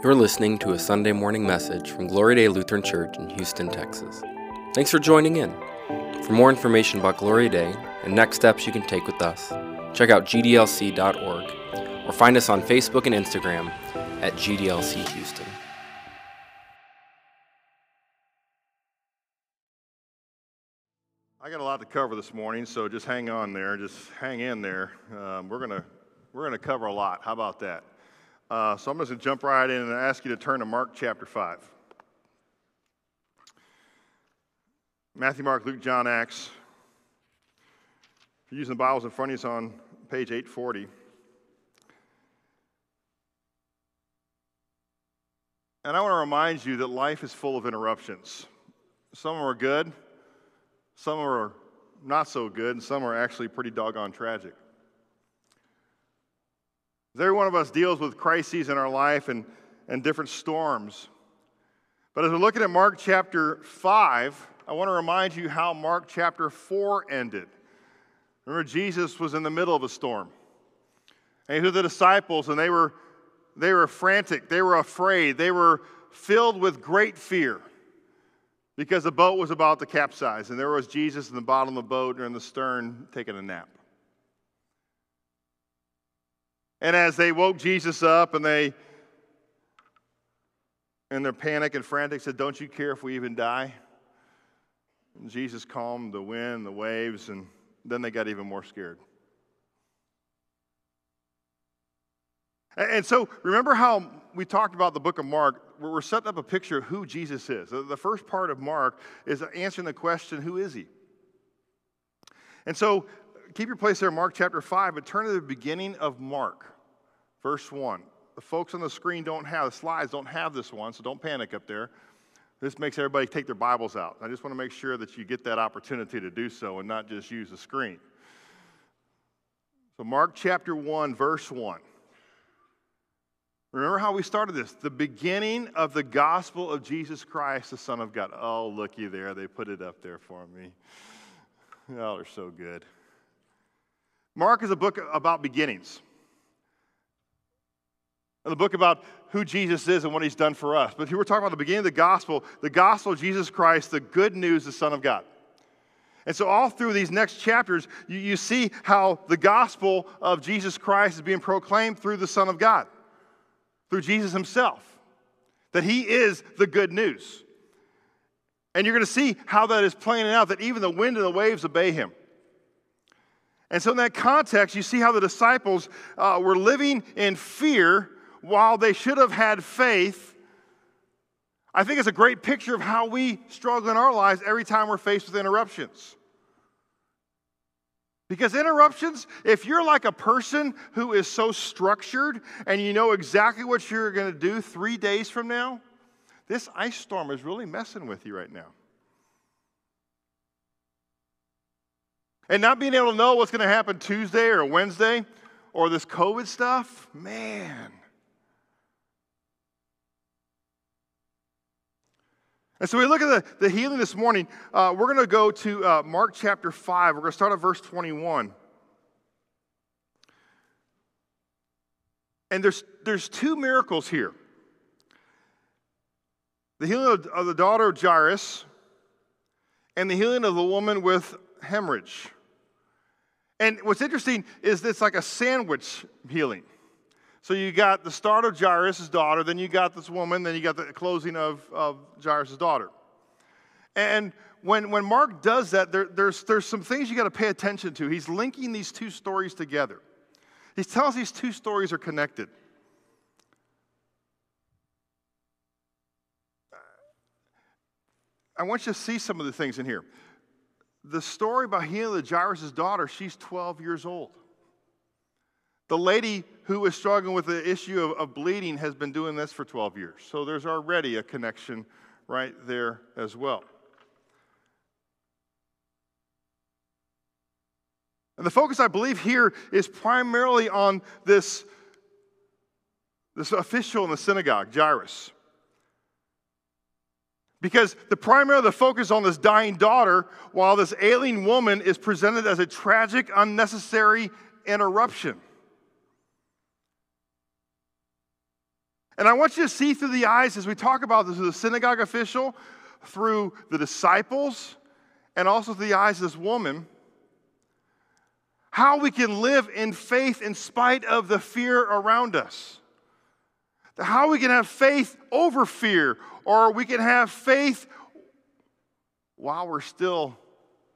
You're listening to a Sunday morning message from Glory Day Lutheran Church in Houston, Texas. Thanks for joining in. For more information about Glory Day and next steps you can take with us, check out gdlc.org or find us on Facebook and Instagram at GDLC Houston. I got a lot to cover this morning, so just hang on there. Just hang in there. Um, we're gonna we're gonna cover a lot. How about that? Uh, so I'm just gonna jump right in and ask you to turn to Mark chapter five. Matthew, Mark, Luke, John, Acts. If you're using the Bibles in front of you, it's on page 840. And I want to remind you that life is full of interruptions. Some are good, some are not so good, and some are actually pretty doggone tragic. Every one of us deals with crises in our life and, and different storms. But as we're looking at Mark chapter 5, I want to remind you how Mark chapter 4 ended. Remember, Jesus was in the middle of a storm. And he was the disciples, and they were, they were frantic, they were afraid, they were filled with great fear because the boat was about to capsize, and there was Jesus in the bottom of the boat or in the stern taking a nap. And as they woke Jesus up and they, in their panic and frantic, said, Don't you care if we even die? And Jesus calmed the wind, the waves, and then they got even more scared. And so, remember how we talked about the book of Mark? We're setting up a picture of who Jesus is. The first part of Mark is answering the question, Who is he? And so, keep your place there Mark chapter 5, but turn to the beginning of Mark, verse 1. The folks on the screen don't have, the slides don't have this one, so don't panic up there. This makes everybody take their Bibles out. I just want to make sure that you get that opportunity to do so and not just use the screen. So, Mark chapter 1, verse 1. Remember how we started this? The beginning of the gospel of Jesus Christ, the Son of God. Oh, looky there. They put it up there for me. Oh, they're so good. Mark is a book about beginnings. And the book about who Jesus is and what he's done for us. But here we're talking about the beginning of the gospel, the gospel of Jesus Christ, the good news, the Son of God. And so, all through these next chapters, you, you see how the gospel of Jesus Christ is being proclaimed through the Son of God, through Jesus himself, that he is the good news. And you're going to see how that is playing out, that even the wind and the waves obey him. And so, in that context, you see how the disciples uh, were living in fear while they should have had faith. I think it's a great picture of how we struggle in our lives every time we're faced with interruptions. Because interruptions, if you're like a person who is so structured and you know exactly what you're going to do three days from now, this ice storm is really messing with you right now. And not being able to know what's going to happen Tuesday or Wednesday or this COVID stuff, man. And so we look at the, the healing this morning. Uh, we're going to go to uh, Mark chapter 5. We're going to start at verse 21. And there's, there's two miracles here the healing of, of the daughter of Jairus and the healing of the woman with hemorrhage. And what's interesting is it's like a sandwich healing. So you got the start of Jairus' daughter, then you got this woman, then you got the closing of, of Jairus' daughter. And when, when Mark does that, there, there's, there's some things you got to pay attention to. He's linking these two stories together. He tells these two stories are connected. I want you to see some of the things in here. The story about healing the Jairus' daughter, she's 12 years old. The lady who is struggling with the issue of, of, bleeding has been doing this for 12 years. So there's already a connection right there as well. And the focus, I believe, here is primarily on this, this official in the synagogue, Jairus. Because the primary the focus on this dying daughter, while this ailing woman is presented as a tragic, unnecessary interruption. And I want you to see through the eyes as we talk about this, the synagogue official, through the disciples, and also through the eyes of this woman, how we can live in faith in spite of the fear around us. How we can have faith over fear, or we can have faith while we're still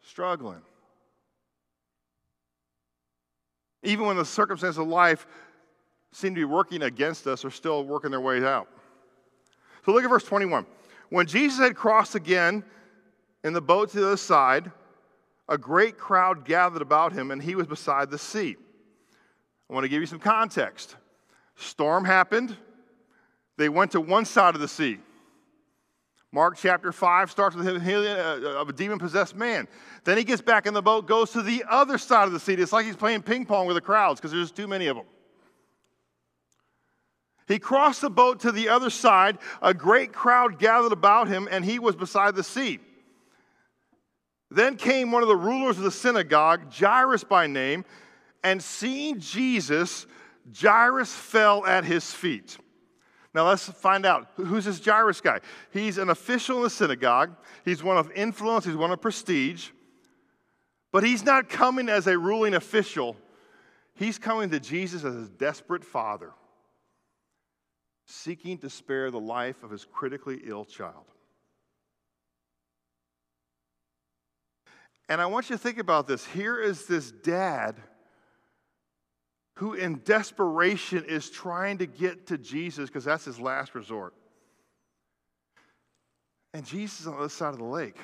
struggling. Even when the circumstances of life seem to be working against us, are still working their ways out. So look at verse 21. When Jesus had crossed again in the boat to the other side, a great crowd gathered about him, and he was beside the sea. I want to give you some context. Storm happened. They went to one side of the sea. Mark chapter 5 starts with him healing uh, of a demon possessed man. Then he gets back in the boat, goes to the other side of the sea. It's like he's playing ping pong with the crowds because there's too many of them. He crossed the boat to the other side. A great crowd gathered about him, and he was beside the sea. Then came one of the rulers of the synagogue, Jairus by name, and seeing Jesus, Jairus fell at his feet. Now let's find out who's this Jairus guy? He's an official in the synagogue, he's one of influence, he's one of prestige, but he's not coming as a ruling official. He's coming to Jesus as his desperate father seeking to spare the life of his critically ill child. And I want you to think about this. Here is this dad who, in desperation, is trying to get to Jesus because that's his last resort. And Jesus is on the other side of the lake.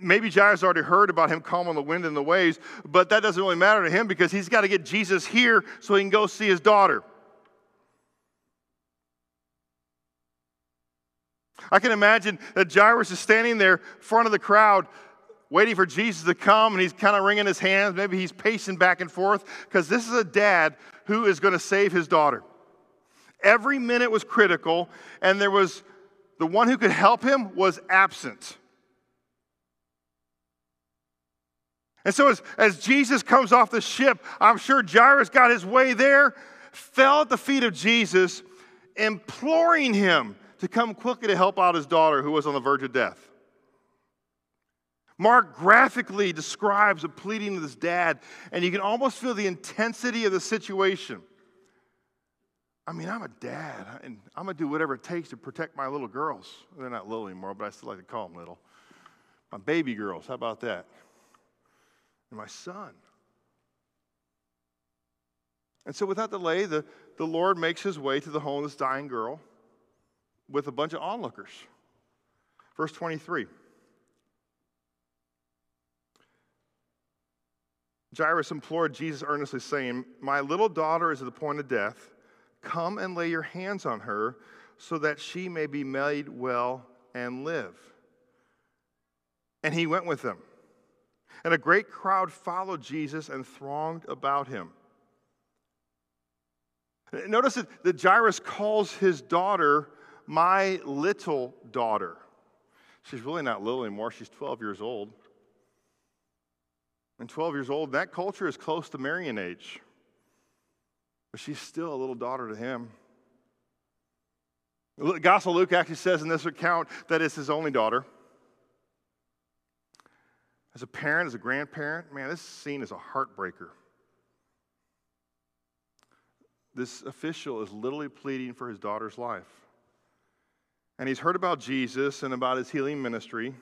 Maybe Jairus already heard about him calming the wind and the waves, but that doesn't really matter to him because he's got to get Jesus here so he can go see his daughter. I can imagine that Jairus is standing there in front of the crowd waiting for Jesus to come and he's kind of wringing his hands. Maybe he's pacing back and forth because this is a dad who is going to save his daughter. Every minute was critical, and there was the one who could help him was absent. And so, as, as Jesus comes off the ship, I'm sure Jairus got his way there, fell at the feet of Jesus, imploring him to come quickly to help out his daughter who was on the verge of death. Mark graphically describes the pleading of his dad, and you can almost feel the intensity of the situation. I mean, I'm a dad, and I'm going to do whatever it takes to protect my little girls. They're not little anymore, but I still like to call them little. My baby girls, how about that? and my son. And so, without delay, the, the Lord makes his way to the home of this dying girl with a bunch of onlookers. Verse 23. Jairus implored Jesus earnestly, saying, My little daughter is at the point of death. Come and lay your hands on her so that she may be made well and live. And he went with them. And a great crowd followed Jesus and thronged about him. Notice that, that Jairus calls his daughter my little daughter. She's really not little anymore, she's 12 years old. And 12 years old, that culture is close to marrying age. But she's still a little daughter to him. The Gospel Luke actually says in this account that it's his only daughter. As a parent, as a grandparent, man, this scene is a heartbreaker. This official is literally pleading for his daughter's life. And he's heard about Jesus and about his healing ministry.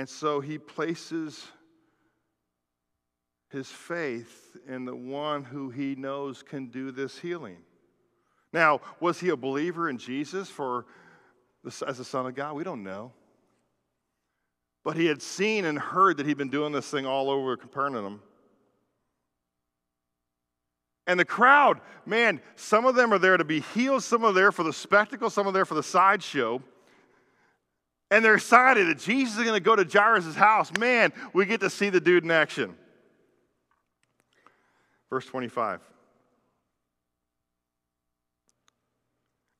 And so he places his faith in the one who he knows can do this healing. Now, was he a believer in Jesus for as the Son of God? We don't know. But he had seen and heard that he'd been doing this thing all over Capernaum. And the crowd, man, some of them are there to be healed, some are there for the spectacle, some are there for the sideshow. And they're excited that Jesus is going to go to Jairus' house. Man, we get to see the dude in action. Verse 25.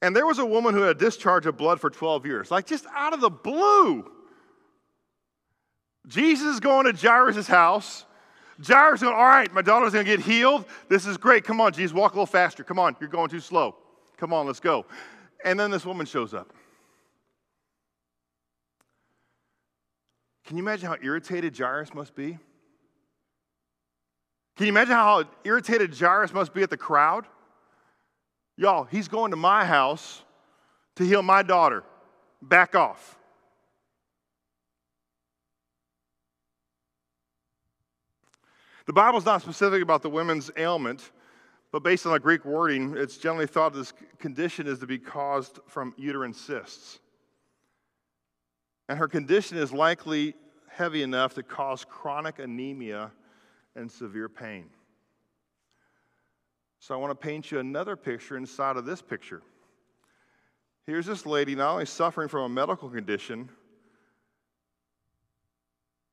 And there was a woman who had a discharge of blood for 12 years, like just out of the blue. Jesus is going to Jairus' house. Jairus going, all right, my daughter's going to get healed. This is great. Come on, Jesus, walk a little faster. Come on, you're going too slow. Come on, let's go. And then this woman shows up. Can you imagine how irritated Jairus must be? Can you imagine how irritated Jairus must be at the crowd? Y'all, he's going to my house to heal my daughter. Back off. The Bible's not specific about the women's ailment, but based on the Greek wording, it's generally thought this condition is to be caused from uterine cysts. And her condition is likely heavy enough to cause chronic anemia and severe pain. So I want to paint you another picture inside of this picture. Here's this lady not only suffering from a medical condition,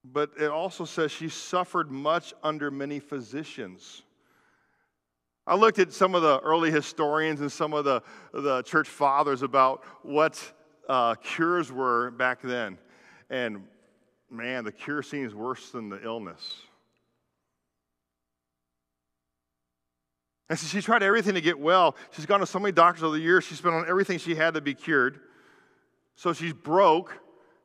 but it also says she suffered much under many physicians. I looked at some of the early historians and some of the, the church fathers about what uh, cures were back then. And man, the cure seems worse than the illness. And so she tried everything to get well. She's gone to so many doctors over the years. She spent on everything she had to be cured. So she's broke.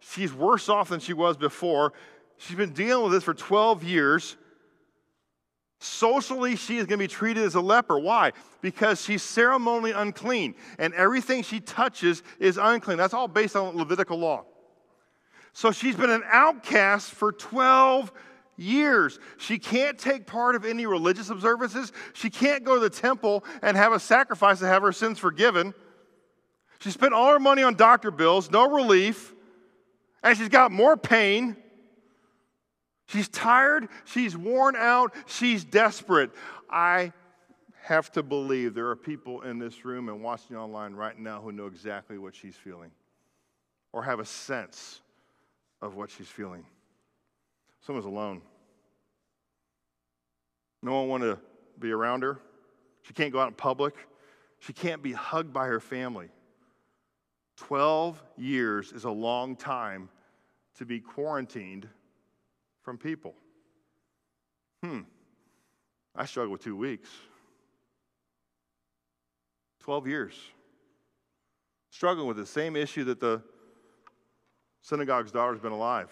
She's worse off than she was before. She's been dealing with this for 12 years. Socially, she is going to be treated as a leper. Why? Because she's ceremonially unclean, and everything she touches is unclean. That's all based on Levitical law. So she's been an outcast for 12 years. She can't take part of any religious observances. She can't go to the temple and have a sacrifice to have her sins forgiven. She spent all her money on doctor bills, no relief, and she's got more pain. She's tired, she's worn out, she's desperate. I have to believe there are people in this room and watching online right now who know exactly what she's feeling or have a sense of what she's feeling. Someone's alone. No one want to be around her. She can't go out in public. She can't be hugged by her family. 12 years is a long time to be quarantined from people. Hmm. I struggle with two weeks. 12 years. Struggling with the same issue that the synagogue's daughter's been alive.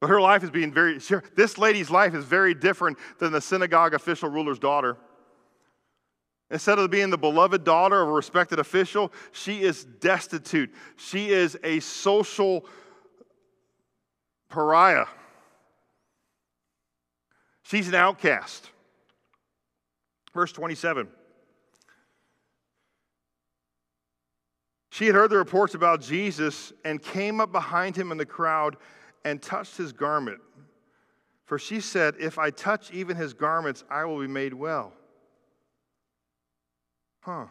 But her life is being very, this lady's life is very different than the synagogue official ruler's daughter. Instead of being the beloved daughter of a respected official, she is destitute. She is a social pariah. She's an outcast. Verse 27. She had heard the reports about Jesus and came up behind him in the crowd and touched his garment. For she said, If I touch even his garments, I will be made well. Huh.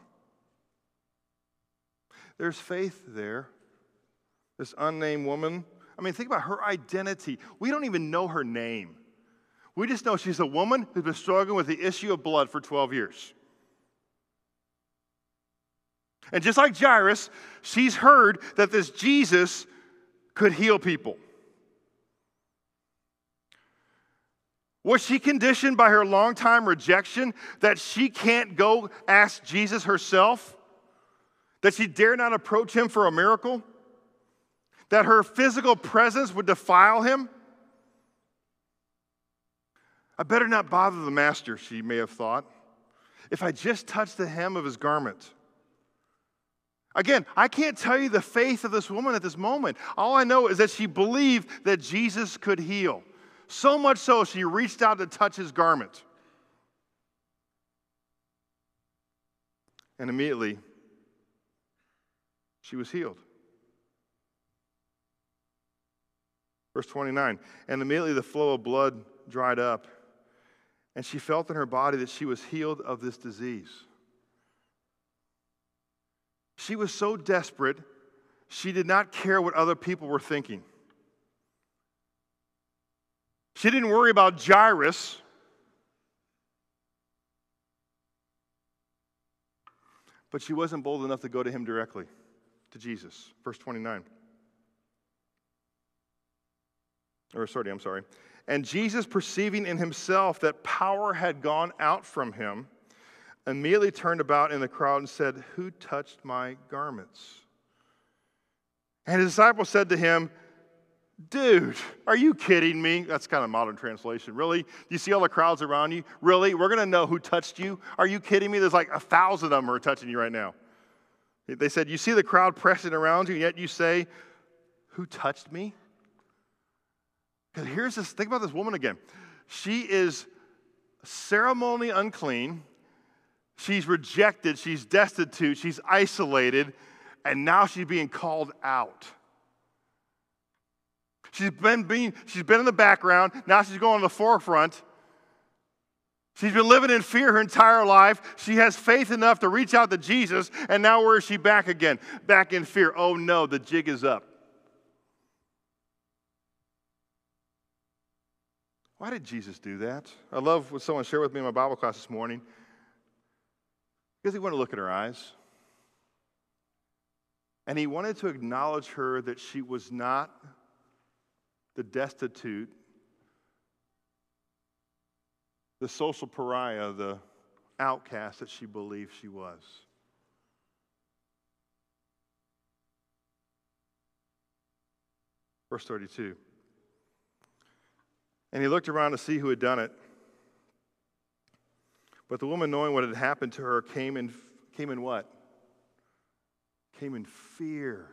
There's faith there. This unnamed woman. I mean, think about her identity. We don't even know her name. We just know she's a woman who's been struggling with the issue of blood for 12 years. And just like Jairus, she's heard that this Jesus could heal people. Was she conditioned by her long-time rejection that she can't go ask Jesus herself? That she dare not approach him for a miracle? That her physical presence would defile him? I better not bother the master, she may have thought. If I just touch the hem of his garment. Again, I can't tell you the faith of this woman at this moment. All I know is that she believed that Jesus could heal. So much so, she reached out to touch his garment. And immediately, she was healed. Verse 29 And immediately the flow of blood dried up, and she felt in her body that she was healed of this disease. She was so desperate, she did not care what other people were thinking. She didn't worry about Jairus. But she wasn't bold enough to go to him directly, to Jesus. Verse 29. Or sorry, I'm sorry. And Jesus, perceiving in himself that power had gone out from him, immediately turned about in the crowd and said, Who touched my garments? And his disciples said to him, Dude, are you kidding me? That's kind of modern translation. Really? You see all the crowds around you? Really? We're going to know who touched you? Are you kidding me? There's like a thousand of them are touching you right now. They said, You see the crowd pressing around you, and yet you say, Who touched me? Because here's this think about this woman again. She is ceremonially unclean. She's rejected. She's destitute. She's isolated. And now she's being called out. She's been, being, she's been in the background. Now she's going to the forefront. She's been living in fear her entire life. She has faith enough to reach out to Jesus. And now where is she back again? Back in fear. Oh no, the jig is up. Why did Jesus do that? I love what someone shared with me in my Bible class this morning. Because he wanted to look at her eyes. And he wanted to acknowledge her that she was not the destitute, the social pariah, the outcast that she believed she was. Verse 32. And he looked around to see who had done it. But the woman, knowing what had happened to her, came in, came in what? Came in fear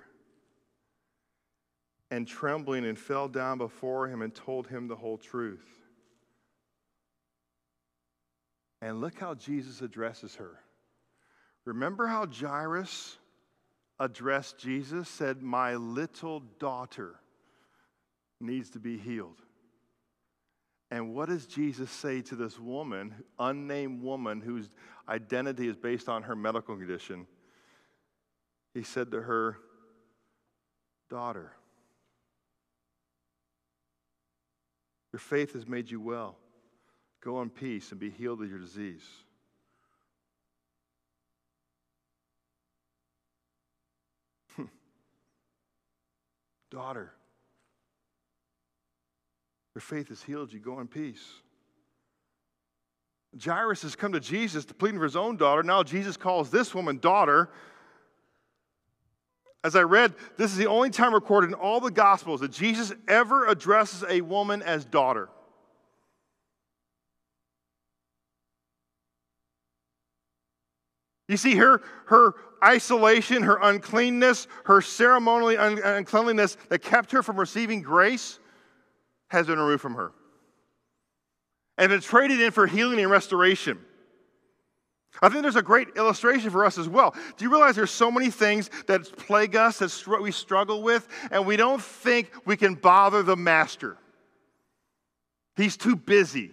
and trembling and fell down before him and told him the whole truth. And look how Jesus addresses her. Remember how Jairus addressed Jesus, said, My little daughter needs to be healed. And what does Jesus say to this woman, unnamed woman, whose identity is based on her medical condition? He said to her, Daughter, your faith has made you well. Go in peace and be healed of your disease. Daughter, your faith has healed you. Go in peace. Jairus has come to Jesus to plead for his own daughter. Now Jesus calls this woman daughter. As I read, this is the only time recorded in all the Gospels that Jesus ever addresses a woman as daughter. You see, her, her isolation, her uncleanness, her ceremonial uncleanliness that kept her from receiving grace has been removed from her and been traded in for healing and restoration. I think there's a great illustration for us as well. Do you realize there's so many things that plague us, that we struggle with, and we don't think we can bother the master? He's too busy.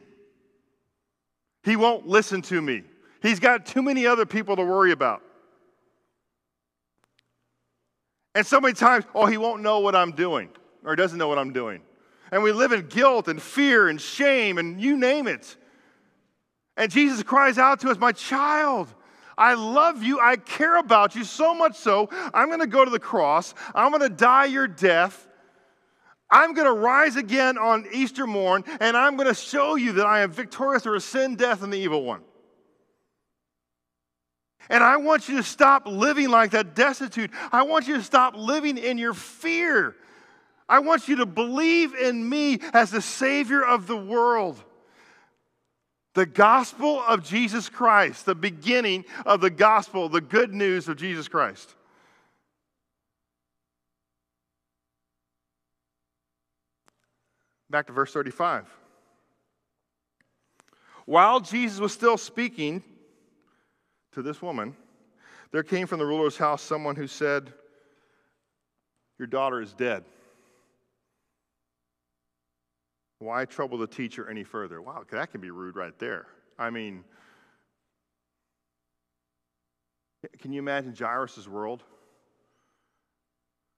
He won't listen to me. He's got too many other people to worry about. And so many times, oh, he won't know what I'm doing, or he doesn't know what I'm doing. And we live in guilt and fear and shame and you name it. And Jesus cries out to us, My child, I love you. I care about you so much so, I'm going to go to the cross. I'm going to die your death. I'm going to rise again on Easter morn, and I'm going to show you that I am victorious over sin, death, and the evil one. And I want you to stop living like that destitute. I want you to stop living in your fear. I want you to believe in me as the Savior of the world. The gospel of Jesus Christ, the beginning of the gospel, the good news of Jesus Christ. Back to verse 35. While Jesus was still speaking to this woman, there came from the ruler's house someone who said, Your daughter is dead. Why trouble the teacher any further? Wow, that can be rude right there. I mean, can you imagine Jairus' world?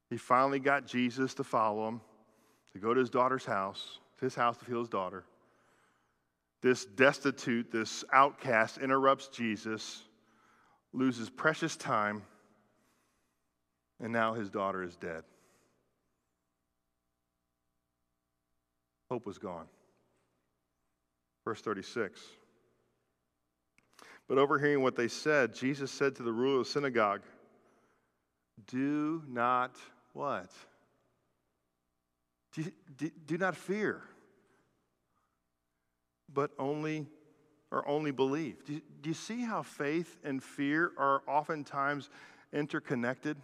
He finally got Jesus to follow him, to go to his daughter's house, to his house to heal his daughter. This destitute, this outcast interrupts Jesus, loses precious time, and now his daughter is dead. Hope was gone. Verse 36. But overhearing what they said, Jesus said to the ruler of the synagogue, Do not what? Do, do, do not fear, but only or only believe. Do, do you see how faith and fear are oftentimes interconnected?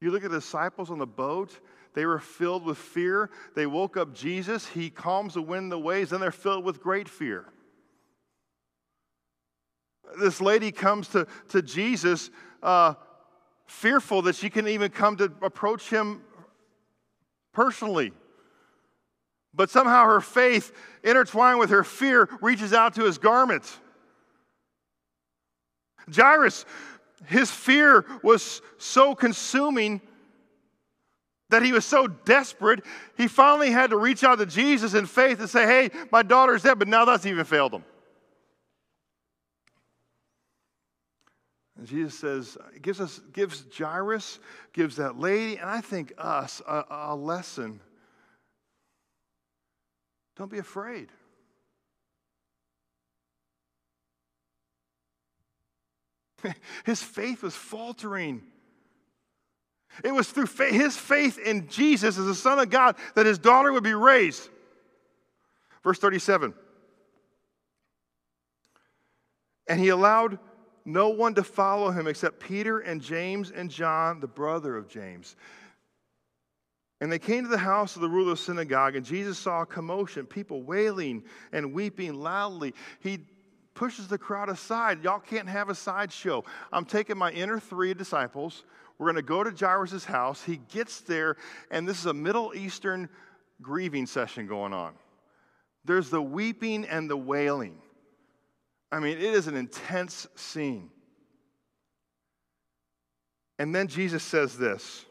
You look at the disciples on the boat, they were filled with fear. They woke up Jesus, he calms the wind and the waves, then they're filled with great fear. This lady comes to, to Jesus uh, fearful that she can even come to approach him personally. But somehow her faith, intertwined with her fear, reaches out to his garment. Jairus, his fear was so consuming that he was so desperate, he finally had to reach out to Jesus in faith and say, Hey, my daughter's dead, but now that's even failed him. And Jesus says, gives us, gives Jairus, gives that lady, and I think us a, a lesson. Don't be afraid. His faith was faltering. It was through his faith in Jesus as the Son of God that his daughter would be raised. Verse 37. And he allowed no one to follow him except Peter and James and John, the brother of James. And they came to the house of the ruler of the synagogue, and Jesus saw a commotion, people wailing and weeping loudly. He pushes the crowd aside. Y'all can't have a sideshow. I'm taking my inner three disciples. We're going to go to Jairus' house. He gets there, and this is a Middle Eastern grieving session going on. There's the weeping and the wailing. I mean, it is an intense scene. And then Jesus says this.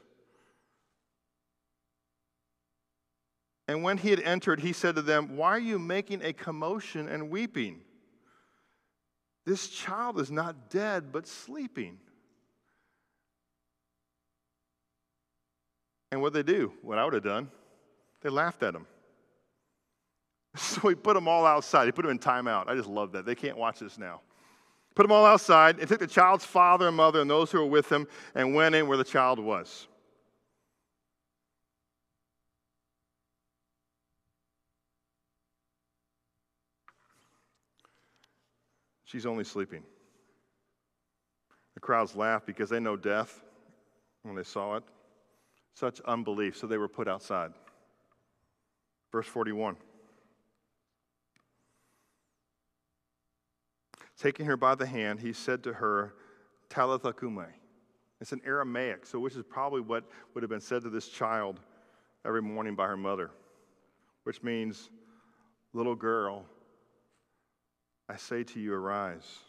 And when he had entered, he said to them, Why are you making a commotion and weeping? This child is not dead, but sleeping. And what they do, what I would have done, they laughed at him. So he put them all outside. He put them in timeout. I just love that. They can't watch this now. Put them all outside and took the child's father and mother and those who were with him and went in where the child was. She's only sleeping. The crowds laughed because they know death when they saw it. Such unbelief, so they were put outside. Verse 41. Taking her by the hand, he said to her, Talitha cumi. It's an Aramaic, so which is probably what would have been said to this child every morning by her mother, which means, Little girl, I say to you, arise.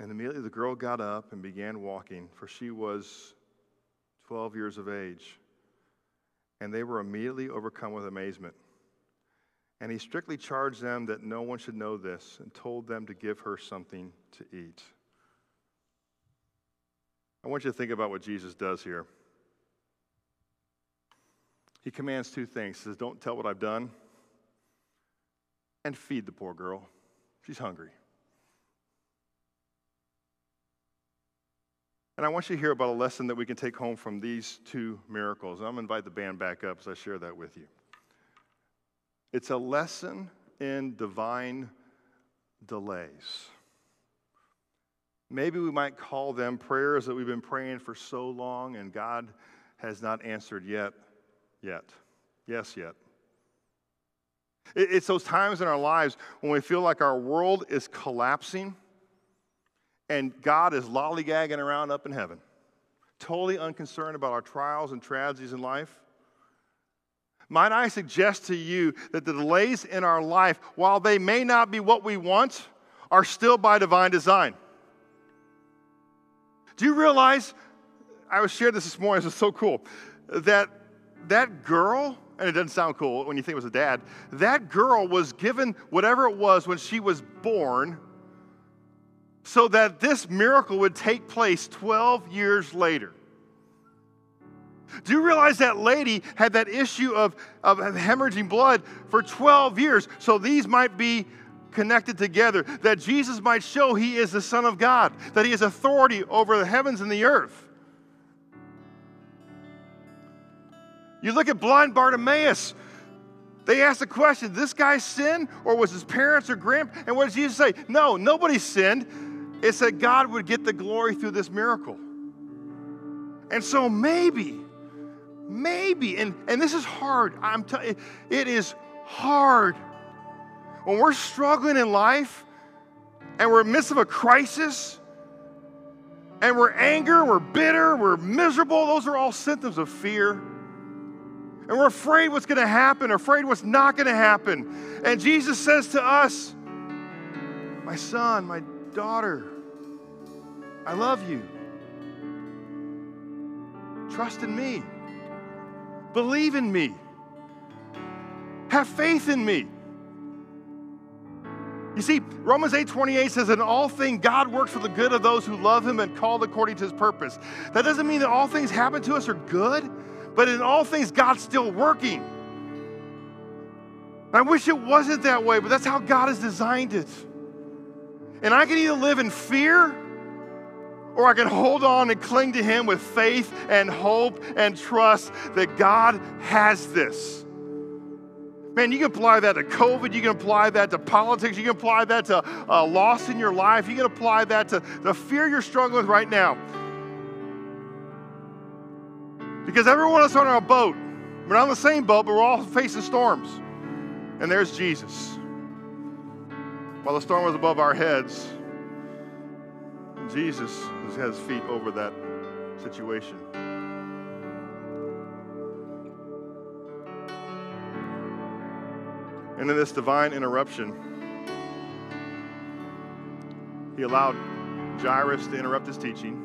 And immediately the girl got up and began walking, for she was 12 years of age. And they were immediately overcome with amazement. And he strictly charged them that no one should know this and told them to give her something to eat. I want you to think about what Jesus does here. He commands two things. He says, Don't tell what I've done, and feed the poor girl. She's hungry. And I want you to hear about a lesson that we can take home from these two miracles. I'm going to invite the band back up as I share that with you. It's a lesson in divine delays. Maybe we might call them prayers that we've been praying for so long and God has not answered yet. Yet. Yes, yet. It's those times in our lives when we feel like our world is collapsing and God is lollygagging around up in heaven, totally unconcerned about our trials and tragedies in life. Might I suggest to you that the delays in our life, while they may not be what we want, are still by divine design? Do you realize? I was shared this this morning, this is so cool, that that girl, and it doesn't sound cool when you think it was a dad, that girl was given whatever it was when she was born so that this miracle would take place 12 years later. Do you realize that lady had that issue of, of hemorrhaging blood for 12 years? So these might be connected together, that Jesus might show he is the Son of God, that he has authority over the heavens and the earth. You look at blind Bartimaeus. They asked the question, this guy sin or was his parents or grand? And what did Jesus say? No, nobody sinned. It said God would get the glory through this miracle. And so maybe, maybe, and, and this is hard. I'm telling you, it is hard. When we're struggling in life and we're in the midst of a crisis and we're angry, we're bitter, we're miserable, those are all symptoms of fear and we're afraid what's going to happen, afraid what's not going to happen. And Jesus says to us, My son, my daughter, I love you. Trust in me. Believe in me. Have faith in me. You see, Romans 8 28 says, In all things, God works for the good of those who love him and called according to his purpose. That doesn't mean that all things happen to us are good. But in all things, God's still working. I wish it wasn't that way, but that's how God has designed it. And I can either live in fear or I can hold on and cling to Him with faith and hope and trust that God has this. Man, you can apply that to COVID. You can apply that to politics. You can apply that to uh, loss in your life. You can apply that to the fear you're struggling with right now. Because every one of us on our boat, we're not on the same boat, but we're all facing storms. And there's Jesus. While the storm was above our heads, Jesus has feet over that situation. And in this divine interruption, he allowed Jairus to interrupt his teaching.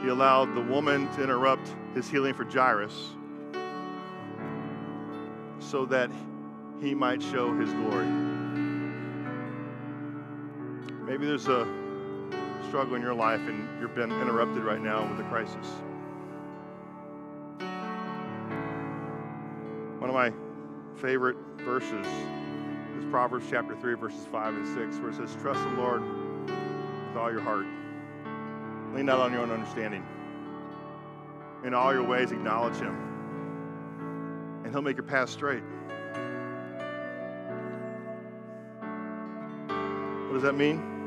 He allowed the woman to interrupt his healing for Jairus so that he might show his glory. Maybe there's a struggle in your life and you've been interrupted right now with a crisis. One of my favorite verses is Proverbs chapter 3, verses 5 and 6, where it says, Trust the Lord with all your heart Lean not on your own understanding. In all your ways, acknowledge Him, and He'll make your path straight. What does that mean?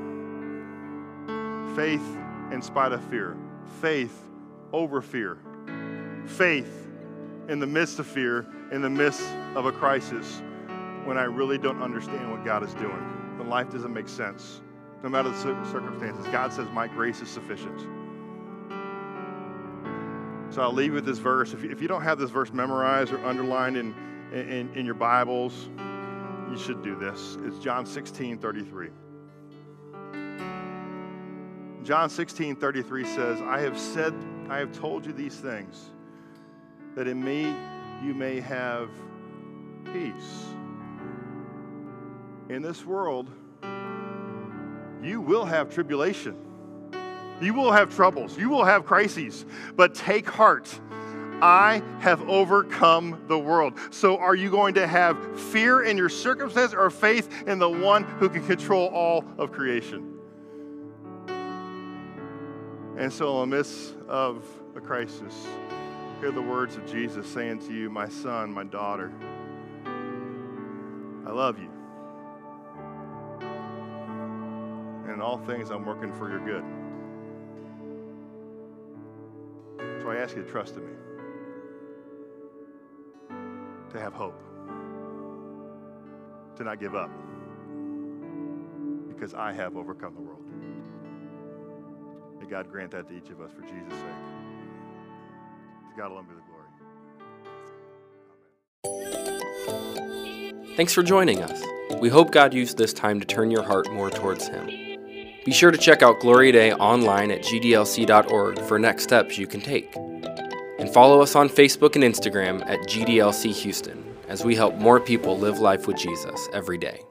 Faith in spite of fear, faith over fear, faith in the midst of fear, in the midst of a crisis, when I really don't understand what God is doing, when life doesn't make sense no matter the circumstances. God says, My grace is sufficient. So I'll leave you with this verse. If you, don't have this verse memorized or underlined in, in, in your Bibles, you should do this. It's John 16 33. John 16 33 says, I have said, I have told you these things, that in me you may have peace. In this world, you will have tribulation. You will have troubles. You will have crises. But take heart. I have overcome the world. So, are you going to have fear in your circumstance or faith in the one who can control all of creation? And so, in the midst of a crisis, hear the words of Jesus saying to you, My son, my daughter, I love you. And in all things I'm working for your good. So I ask you to trust in me, to have hope, to not give up, because I have overcome the world. God grant that to each of us for Jesus' sake. To God alone be the glory. Amen. Thanks for joining us. We hope God used this time to turn your heart more towards Him. Be sure to check out Glory Day online at gdlc.org for next steps you can take. And follow us on Facebook and Instagram at GDLC Houston as we help more people live life with Jesus every day.